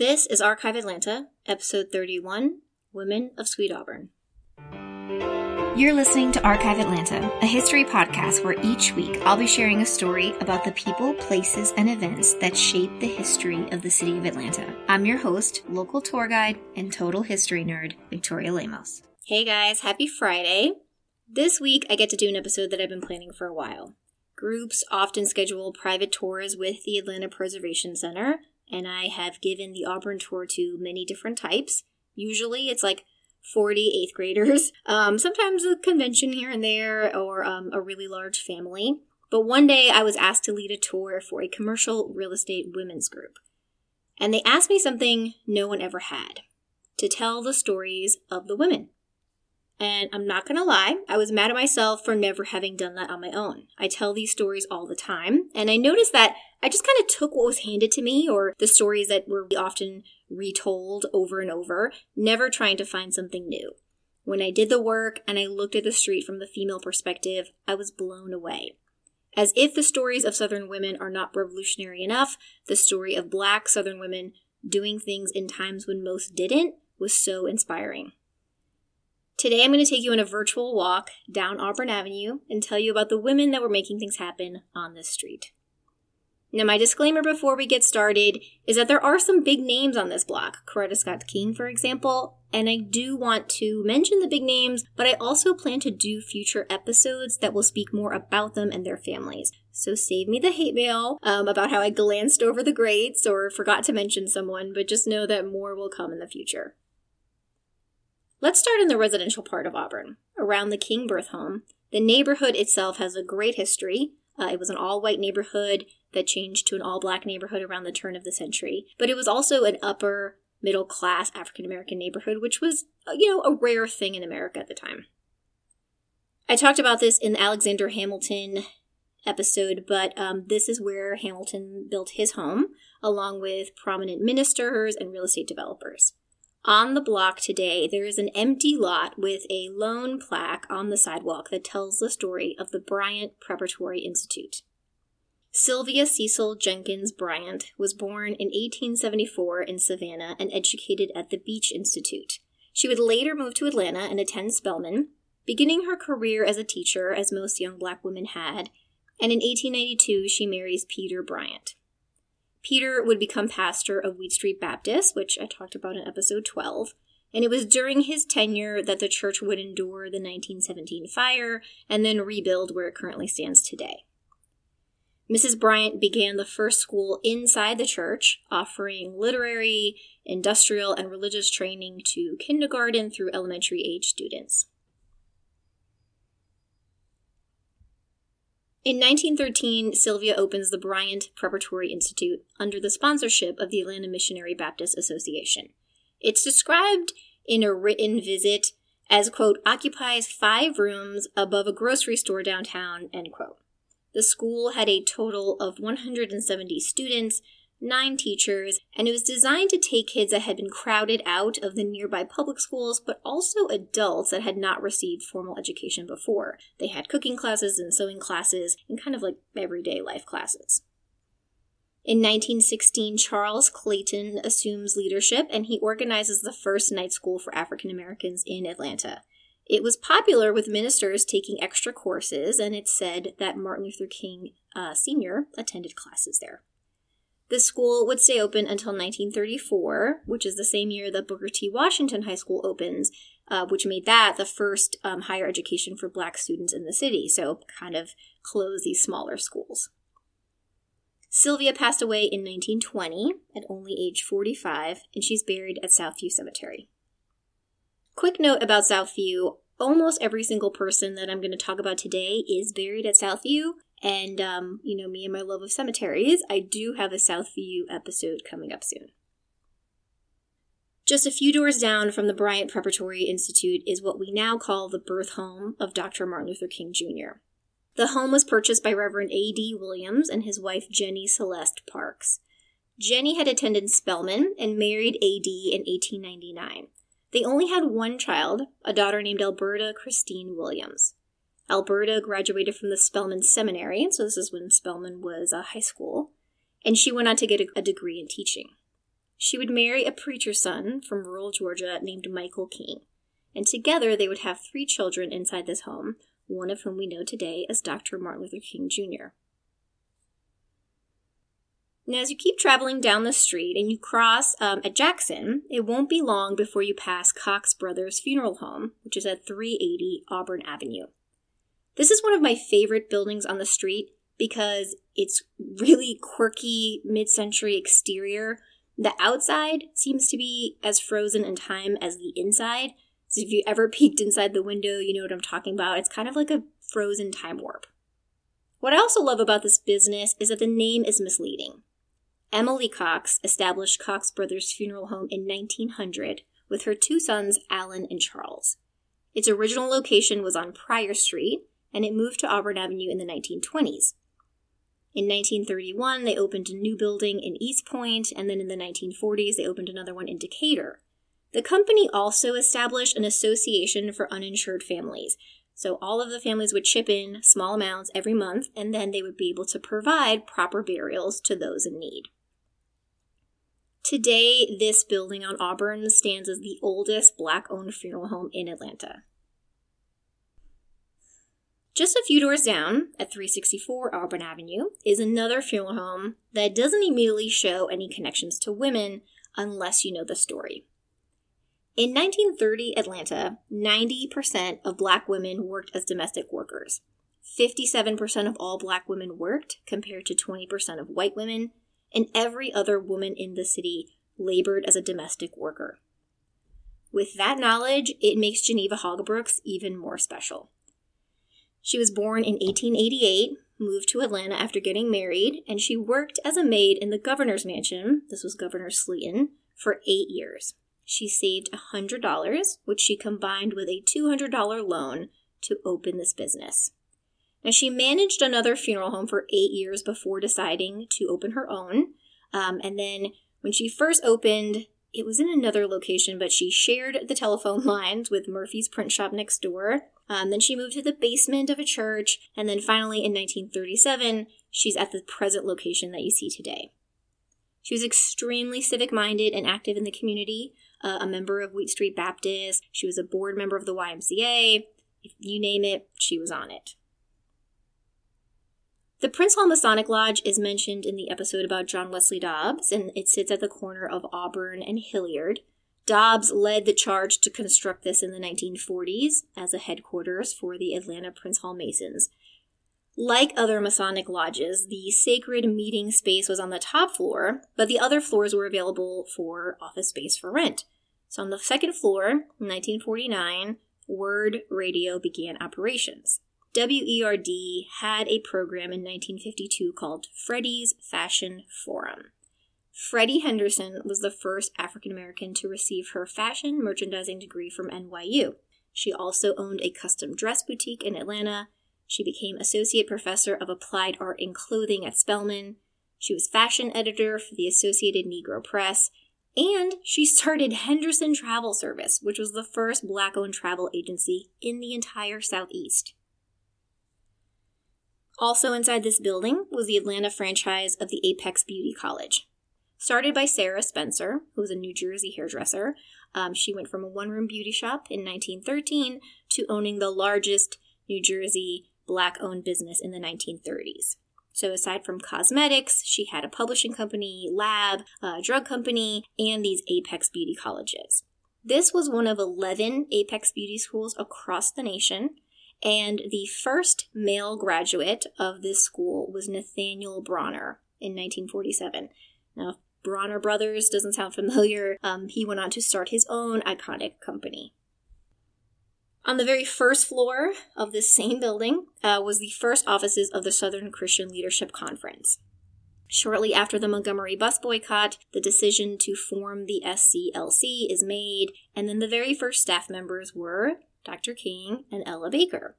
This is Archive Atlanta, episode 31 Women of Sweet Auburn. You're listening to Archive Atlanta, a history podcast where each week I'll be sharing a story about the people, places, and events that shape the history of the city of Atlanta. I'm your host, local tour guide, and total history nerd, Victoria Lemos. Hey guys, happy Friday. This week I get to do an episode that I've been planning for a while. Groups often schedule private tours with the Atlanta Preservation Center, and I have given the Auburn tour to many different types. Usually it's like 40 eighth graders, um, sometimes a convention here and there, or um, a really large family. But one day I was asked to lead a tour for a commercial real estate women's group. And they asked me something no one ever had to tell the stories of the women. And I'm not gonna lie, I was mad at myself for never having done that on my own. I tell these stories all the time, and I noticed that I just kind of took what was handed to me or the stories that were often retold over and over, never trying to find something new. When I did the work and I looked at the street from the female perspective, I was blown away. As if the stories of Southern women are not revolutionary enough, the story of black Southern women doing things in times when most didn't was so inspiring. Today, I'm going to take you on a virtual walk down Auburn Avenue and tell you about the women that were making things happen on this street. Now, my disclaimer before we get started is that there are some big names on this block, Coretta Scott King, for example, and I do want to mention the big names, but I also plan to do future episodes that will speak more about them and their families. So save me the hate mail um, about how I glanced over the greats or forgot to mention someone, but just know that more will come in the future. Let's start in the residential part of Auburn, around the King birth home. The neighborhood itself has a great history. Uh, it was an all white neighborhood that changed to an all black neighborhood around the turn of the century, but it was also an upper middle class African American neighborhood, which was, uh, you know, a rare thing in America at the time. I talked about this in the Alexander Hamilton episode, but um, this is where Hamilton built his home, along with prominent ministers and real estate developers. On the block today, there is an empty lot with a lone plaque on the sidewalk that tells the story of the Bryant Preparatory Institute. Sylvia Cecil Jenkins Bryant was born in 1874 in Savannah and educated at the Beach Institute. She would later move to Atlanta and attend Spelman, beginning her career as a teacher, as most young black women had, and in 1892 she marries Peter Bryant. Peter would become pastor of Wheat Street Baptist, which I talked about in episode 12. And it was during his tenure that the church would endure the 1917 fire and then rebuild where it currently stands today. Mrs. Bryant began the first school inside the church, offering literary, industrial, and religious training to kindergarten through elementary age students. In 1913, Sylvia opens the Bryant Preparatory Institute under the sponsorship of the Atlanta Missionary Baptist Association. It's described in a written visit as, quote, occupies five rooms above a grocery store downtown, end quote. The school had a total of 170 students, nine teachers, and it was designed to take kids that had been crowded out of the nearby public schools, but also adults that had not received formal education before. They had cooking classes and sewing classes and kind of like everyday life classes. In 1916, Charles Clayton assumes leadership and he organizes the first night school for African Americans in Atlanta. It was popular with ministers taking extra courses, and it's said that Martin Luther King uh, Sr. attended classes there. The school would stay open until 1934, which is the same year that Booker T. Washington High School opens, uh, which made that the first um, higher education for black students in the city. So, kind of close these smaller schools. Sylvia passed away in 1920 at only age 45, and she's buried at Southview Cemetery. Quick note about Southview almost every single person that I'm going to talk about today is buried at Southview, and, um, you know, me and my love of cemeteries, I do have a Southview episode coming up soon. Just a few doors down from the Bryant Preparatory Institute is what we now call the birth home of Dr. Martin Luther King Jr. The home was purchased by Reverend A.D. Williams and his wife Jenny Celeste Parks. Jenny had attended Spelman and married A.D. in 1899. They only had one child, a daughter named Alberta Christine Williams. Alberta graduated from the Spelman Seminary, and so this is when Spelman was a high school, and she went on to get a, a degree in teaching. she would marry a preacher's son from rural Georgia named Michael King. And together they would have three children inside this home, one of whom we know today as Dr. Martin Luther King Jr. Now, as you keep traveling down the street and you cross um, at Jackson, it won't be long before you pass Cox Brothers Funeral Home, which is at 380 Auburn Avenue. This is one of my favorite buildings on the street because it's really quirky mid century exterior. The outside seems to be as frozen in time as the inside. So if you ever peeked inside the window, you know what I'm talking about. It's kind of like a frozen time warp. What I also love about this business is that the name is misleading. Emily Cox established Cox Brothers Funeral Home in 1900 with her two sons, Alan and Charles. Its original location was on Pryor Street, and it moved to Auburn Avenue in the 1920s. In 1931, they opened a new building in East Point, and then in the 1940s, they opened another one in Decatur. The company also established an association for uninsured families. So all of the families would chip in small amounts every month, and then they would be able to provide proper burials to those in need. Today, this building on Auburn stands as the oldest black owned funeral home in Atlanta. Just a few doors down at 364 Auburn Avenue is another funeral home that doesn't immediately show any connections to women unless you know the story. In 1930 Atlanta, 90% of black women worked as domestic workers. 57% of all black women worked compared to 20% of white women, and every other woman in the city labored as a domestic worker. With that knowledge, it makes Geneva Haugabrooks even more special. She was born in 1888, moved to Atlanta after getting married, and she worked as a maid in the governor's mansion, this was Governor Slaton, for eight years. She saved $100, which she combined with a $200 loan to open this business. Now, she managed another funeral home for eight years before deciding to open her own. Um, and then when she first opened, it was in another location, but she shared the telephone lines with Murphy's print shop next door. Um, then she moved to the basement of a church. And then finally, in 1937, she's at the present location that you see today. She was extremely civic minded and active in the community, uh, a member of Wheat Street Baptist. She was a board member of the YMCA. If you name it, she was on it. The Prince Hall Masonic Lodge is mentioned in the episode about John Wesley Dobbs, and it sits at the corner of Auburn and Hilliard. Dobbs led the charge to construct this in the 1940s as a headquarters for the Atlanta Prince Hall Masons. Like other Masonic lodges, the sacred meeting space was on the top floor, but the other floors were available for office space for rent. So on the second floor, in 1949, Word Radio began operations. WERD had a program in 1952 called Freddye's Fashion Forum. Freddie Henderson was the first African American to receive her fashion merchandising degree from NYU. She also owned a custom dress boutique in Atlanta. She became associate professor of applied art and clothing at Spelman. She was fashion editor for the Associated Negro Press, and she started Henderson Travel Service, which was the first black owned travel agency in the entire Southeast. Also inside this building was the Atlanta franchise of the Apex Beauty College. Started by Sarah Spencer, who was a New Jersey hairdresser, um, she went from a one room beauty shop in 1913 to owning the largest New Jersey black owned business in the 1930s. So, aside from cosmetics, she had a publishing company, lab, a drug company, and these Apex Beauty colleges. This was one of 11 Apex Beauty schools across the nation, and the first male graduate of this school was Nathaniel Bronner in 1947. Now, Bronner Brothers doesn't sound familiar. Um, he went on to start his own iconic company. On the very first floor of this same building uh, was the first offices of the Southern Christian Leadership Conference. Shortly after the Montgomery bus boycott, the decision to form the SCLC is made, and then the very first staff members were Dr. King, and Ella Baker.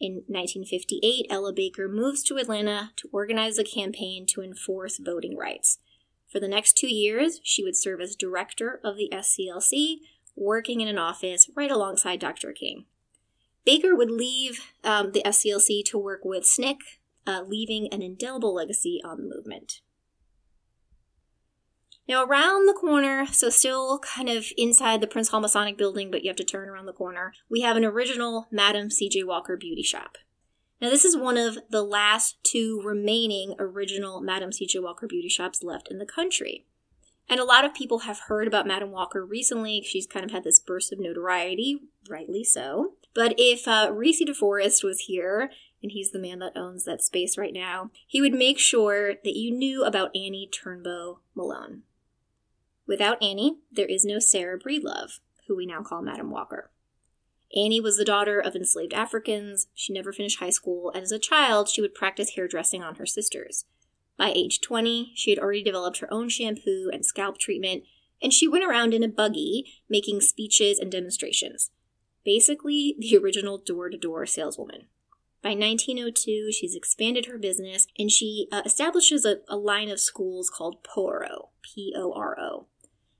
In 1958, Ella Baker moves to Atlanta to organize a campaign to enforce voting rights. For the next two years, she would serve as director of the SCLC, working in an office right alongside Dr. King. Baker would leave um, the SCLC to work with SNCC, uh, leaving an indelible legacy on the movement. Now, around the corner, so still kind of inside the Prince Hall Masonic building, but you have to turn around the corner, we have an original Madam C.J. Walker beauty shop. Now, this is one of the last two remaining original Madam C.J. Walker beauty shops left in the country. And a lot of people have heard about Madam Walker recently. She's kind of had this burst of notoriety, rightly so. But if uh, Reese DeForest was here, and he's the man that owns that space right now, he would make sure that you knew about Annie Turnbow Malone. Without Annie, there is no Sarah Breedlove, who we now call Madam Walker. Annie was the daughter of enslaved Africans. She never finished high school, and as a child, she would practice hairdressing on her sisters. By age 20, she had already developed her own shampoo and scalp treatment, and she went around in a buggy making speeches and demonstrations. Basically, the original door to door saleswoman. By 1902, she's expanded her business and she uh, establishes a, a line of schools called Poro, P O R O.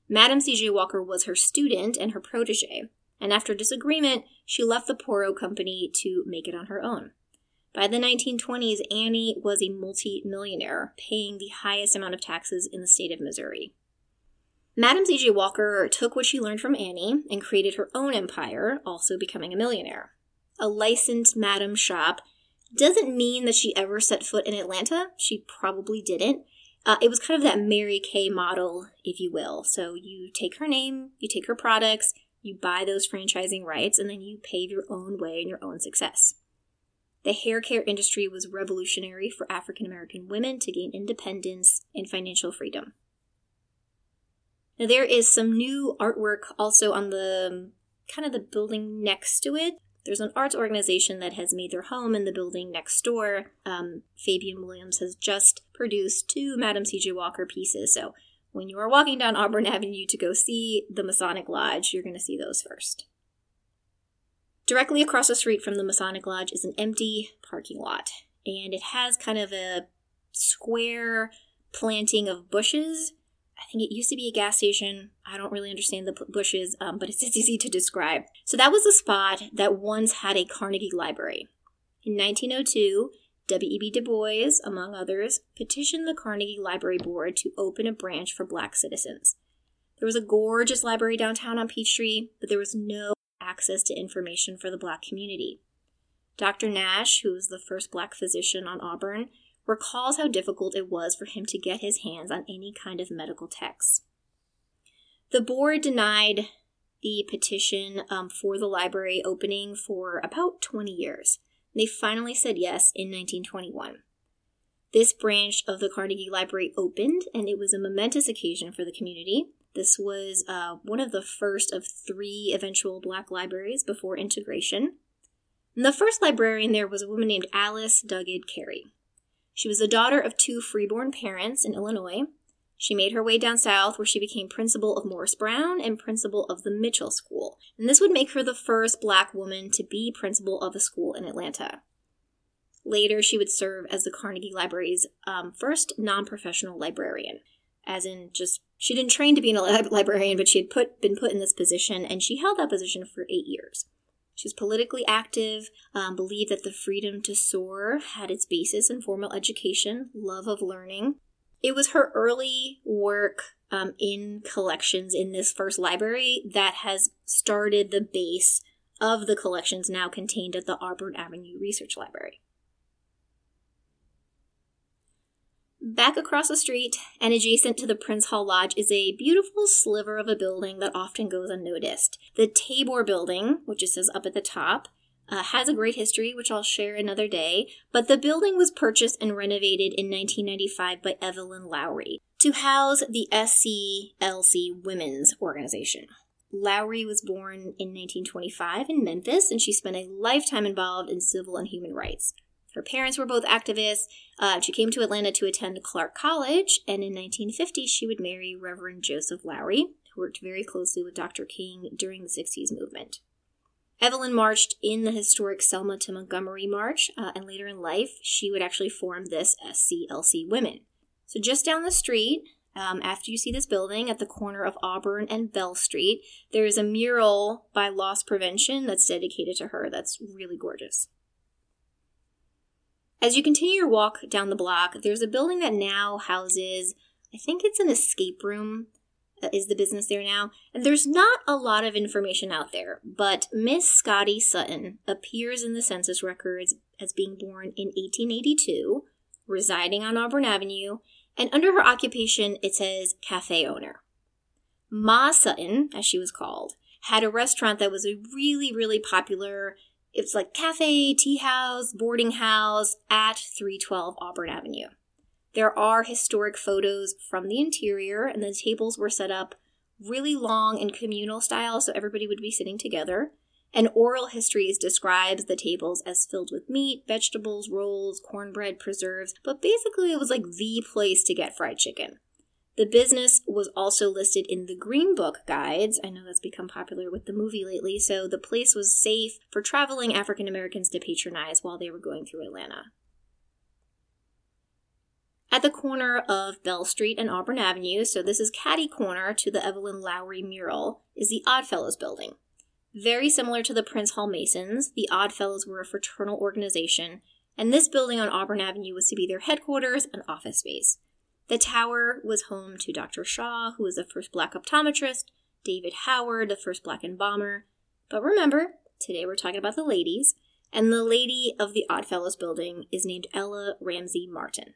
Madam C.J. Walker was her student and her protege, and after disagreement, she left the Poro company to make it on her own. By the 1920s, Annie was a multi-millionaire, paying the highest amount of taxes in the state of Missouri. Madam C.J. Walker took what she learned from Annie and created her own empire, also becoming a millionaire. A licensed madam shop doesn't mean that she ever set foot in Atlanta. She probably didn't. Uh, it was kind of that Mary Kay model, if you will. So you take her name, you take her products, you buy those franchising rights, and then you pave your own way and your own success. The hair care industry was revolutionary for African American women to gain independence and financial freedom. Now, there is some new artwork also on the kind of the building next to it. There's an arts organization that has made their home in the building next door. Um, Fabian Williams has just produced two Madam C.J. Walker pieces. So when you are walking down Auburn Avenue to go see the Masonic Lodge, you're going to see those first. Directly across the street from the Masonic Lodge is an empty parking lot, and it has kind of a square planting of bushes. I think it used to be a gas station. I don't really understand the bushes, um, but it's, easy to describe. So that was a spot that once had a Carnegie Library. In 1902, W.E.B. Du Bois, among others, petitioned the Carnegie Library Board to open a branch for black citizens. There was a gorgeous library downtown on Peachtree, but there was no access to information for the black community. Dr. Nash, who was the first black physician on Auburn, recalls how difficult it was for him to get his hands on any kind of medical text. The board denied the petition um, for the library opening for about 20 years. They finally said yes in 1921. This branch of the Carnegie Library opened, and it was a momentous occasion for the community. This was uh, one of the first of three eventual black libraries before integration. And the first librarian there was a woman named Alice Dugged Cary. She was the daughter of two freeborn parents in Illinois. She made her way down south where she became principal of Morris Brown and principal of the Mitchell School. And this would make her the first black woman to be principal of a school in Atlanta. Later, she would serve as the Carnegie Library's um, first non professional librarian as in just she didn't train to be a librarian, but she had put been put in this position, and she held that position for eight years. She was politically active, um, believed that the freedom to soar had its basis in formal education, love of learning. It was her early work um, in collections in this first library that has started the base of the collections now contained at the Auburn Avenue Research Library. Back across the street and adjacent to the Prince Hall Lodge is a beautiful sliver of a building that often goes unnoticed. The Tabor Building, which it says up at the top, uh, has a great history, which I'll share another day, but the building was purchased and renovated in 1995 by Evelyn Lowery to house the SCLC Women's Organization. Lowery was born in 1925 in Memphis, and she spent a lifetime involved in civil and human rights. Her parents were both activists. Uh, she came to Atlanta to attend Clark College, and in 1950 she would marry Reverend Joseph Lowery, who worked very closely with Dr. King during the 60s movement. Evelyn marched in the historic Selma to Montgomery March, uh, and later in life, she would actually form this SCLC Women. So, just down the street, um, after you see this building at the corner of Auburn and Bell Street, there is a mural by Loss Prevention that's dedicated to her. That's really gorgeous. As you continue your walk down the block, there's a building that now houses I think it's an escape room uh, is the business there now. And there's not a lot of information out there, but Miss Scotty Sutton appears in the census records as being born in 1882, residing on Auburn Avenue, and under her occupation it says cafe owner. Ma Sutton, as she was called, had a restaurant that was a really, really popular. It was like cafe, tea house, boarding house at 312 Auburn Avenue. There are historic photos from the interior, and the tables were set up really long and communal style, so everybody would be sitting together. And oral histories describes the tables as filled with meat, vegetables, rolls, cornbread, preserves, but basically it was like the place to get fried chicken. The business was also listed in the Green Book guides. I know that's become popular with the movie lately, so the place was safe for traveling African Americans to patronize while they were going through Atlanta. At the corner of Bell Street and Auburn Avenue, so this is Caddy corner to the Evelyn Lowery mural, is the Oddfellows building. Very similar to the Prince Hall Masons, the Oddfellows were a fraternal organization, and this building on Auburn Avenue was to be their headquarters and office space. The tower was home to Dr. Shaw, who was the first black optometrist, David Howard, the first black embalmer. But remember, today we're talking about the ladies, and the lady of the Oddfellows building is named Ella Ramsey Martin.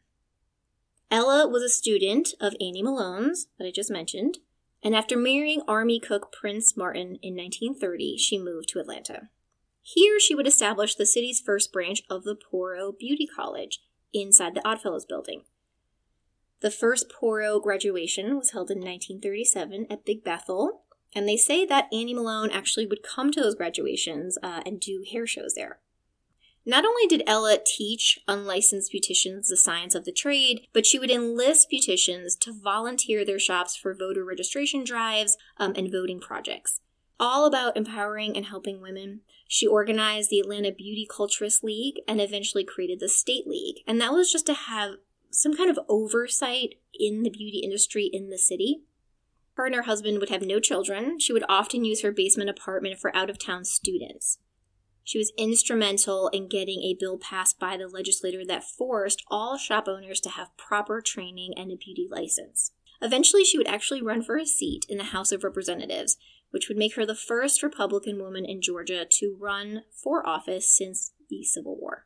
Ella was a student of Annie Malone's, that I just mentioned, and after marrying Army cook Prince Martin in 1930, she moved to Atlanta. Here, she would establish the city's first branch of the Poro Beauty College inside the Oddfellows building. The first Poro graduation was held in 1937 at Big Bethel, and they say that Annie Malone actually would come to those graduations uh, and do hair shows there. Not only did Ella teach unlicensed beauticians the science of the trade, but she would enlist beauticians to volunteer their shops for voter registration drives um, and voting projects. All about empowering and helping women. She organized the Atlanta Beauty Culturist League and eventually created the State League. And that was just to have some kind of oversight in the beauty industry in the city. Her and her husband would have no children. She would often use her basement apartment for out of town students. She was instrumental in getting a bill passed by the legislature that forced all shop owners to have proper training and a beauty license. Eventually, she would actually run for a seat in the House of Representatives, which would make her the first Republican woman in Georgia to run for office since the Civil War.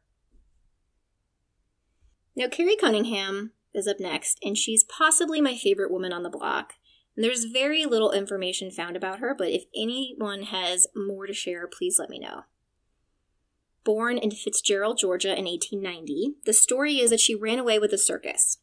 Now, Carrie Cunningham is up next, and she's possibly my favorite woman on the block. And there's very little information found about her, but if anyone has more to share, please let me know. Born in Fitzgerald, Georgia in 1890, the story is that she ran away with a circus.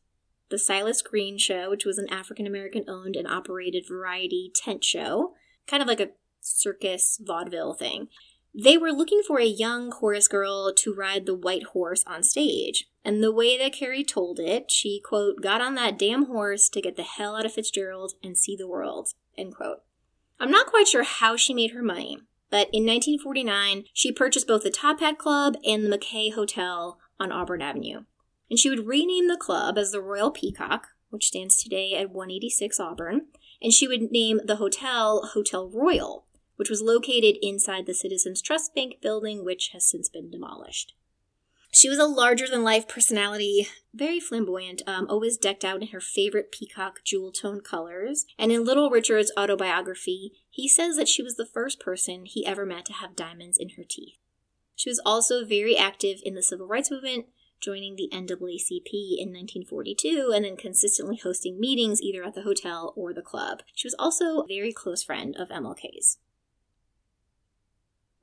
The Silas Green Show, which was an African American owned and operated variety tent show, kind of like a circus vaudeville thing. They were looking for a young chorus girl to ride the white horse on stage. And the way that Carrie told it, she, quote, got on that damn horse to get the hell out of Fitzgerald and see the world, end quote. I'm not quite sure how she made her money, but in 1949, she purchased both the Top Hat Club and the McKay Hotel on Auburn Avenue. And she would rename the club as the Royal Peacock, which stands today at 186 Auburn, and she would name the hotel Hotel Royal, which was located inside the Citizens Trust Bank building, which has since been demolished. She was a larger than life personality, very flamboyant, um, always decked out in her favorite peacock jewel tone colors. And in Little Richard's autobiography, he says that she was the first person he ever met to have diamonds in her teeth. She was also very active in the civil rights movement, joining the NAACP in 1942 and then consistently hosting meetings either at the hotel or the club. She was also a very close friend of MLK's.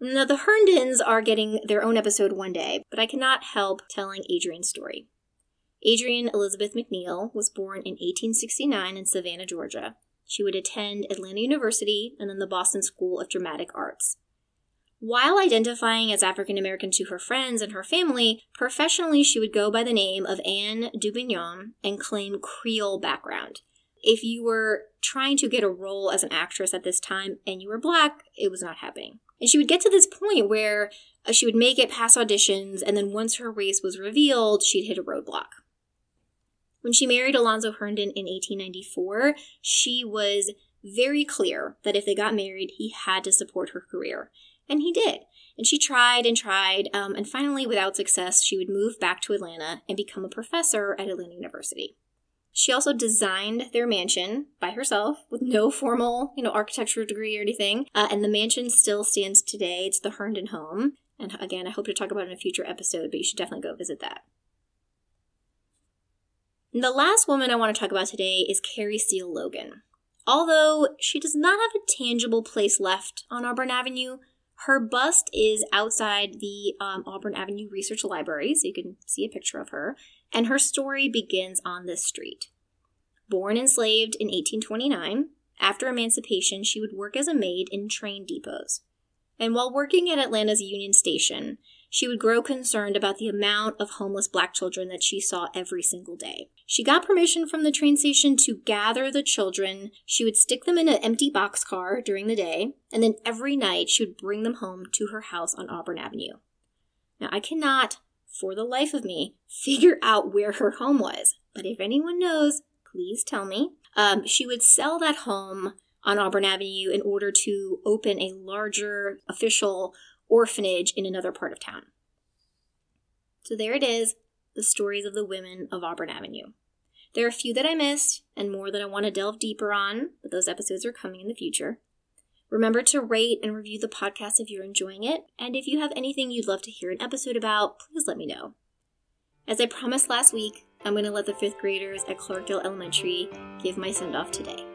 Now, the Herndons are getting their own episode one day, but I cannot help telling Adrienne's story. Adrienne Elizabeth McNeil was born in 1869 in Savannah, Georgia. She would attend Atlanta University and then the Boston School of Dramatic Arts. While identifying as African American to her friends and her family, professionally she would go by the name of Anne Dubignon and claim Creole background. If you were trying to get a role as an actress at this time and you were black, it was not happening. And she would get to this point where uh, she would make it past auditions, and then once her race was revealed, she'd hit a roadblock. When she married Alonzo Herndon in 1894, she was very clear that if they got married, he had to support her career. And he did. And she tried and tried, um, and finally, without success, she would move back to Atlanta and become a professor at Atlanta University. She also designed their mansion by herself with no formal, you know, architecture degree or anything. Uh, and the mansion still stands today. It's the Herndon home. And again, I hope to talk about it in a future episode, but you should definitely go visit that. And the last woman I want to talk about today is Carrie Steele Logan. Although she does not have a tangible place left on Auburn Avenue, her bust is outside the um, Auburn Avenue Research Library, so you can see a picture of her, and her story begins on this street. Born enslaved in 1829, after emancipation, she would work as a maid in train depots. And while working at Atlanta's Union Station, she would grow concerned about the amount of homeless black children that she saw every single day. She got permission from the train station to gather the children. She would stick them in an empty boxcar during the day, and then every night she would bring them home to her house on Auburn Avenue. Now, I cannot, for the life of me, figure out where her home was, but if anyone knows, please tell me. Um, she would sell that home on Auburn Avenue in order to open a larger official orphanage in another part of town. So there it is the stories of the women of Auburn Avenue. There are a few that I missed and more that I want to delve deeper on, but those episodes are coming in the future. Remember to rate and review the podcast if you're enjoying it, and if you have anything you'd love to hear an episode about, please let me know. As I promised last week, I'm going to let the fifth graders at Clarkdale Elementary give my send off today.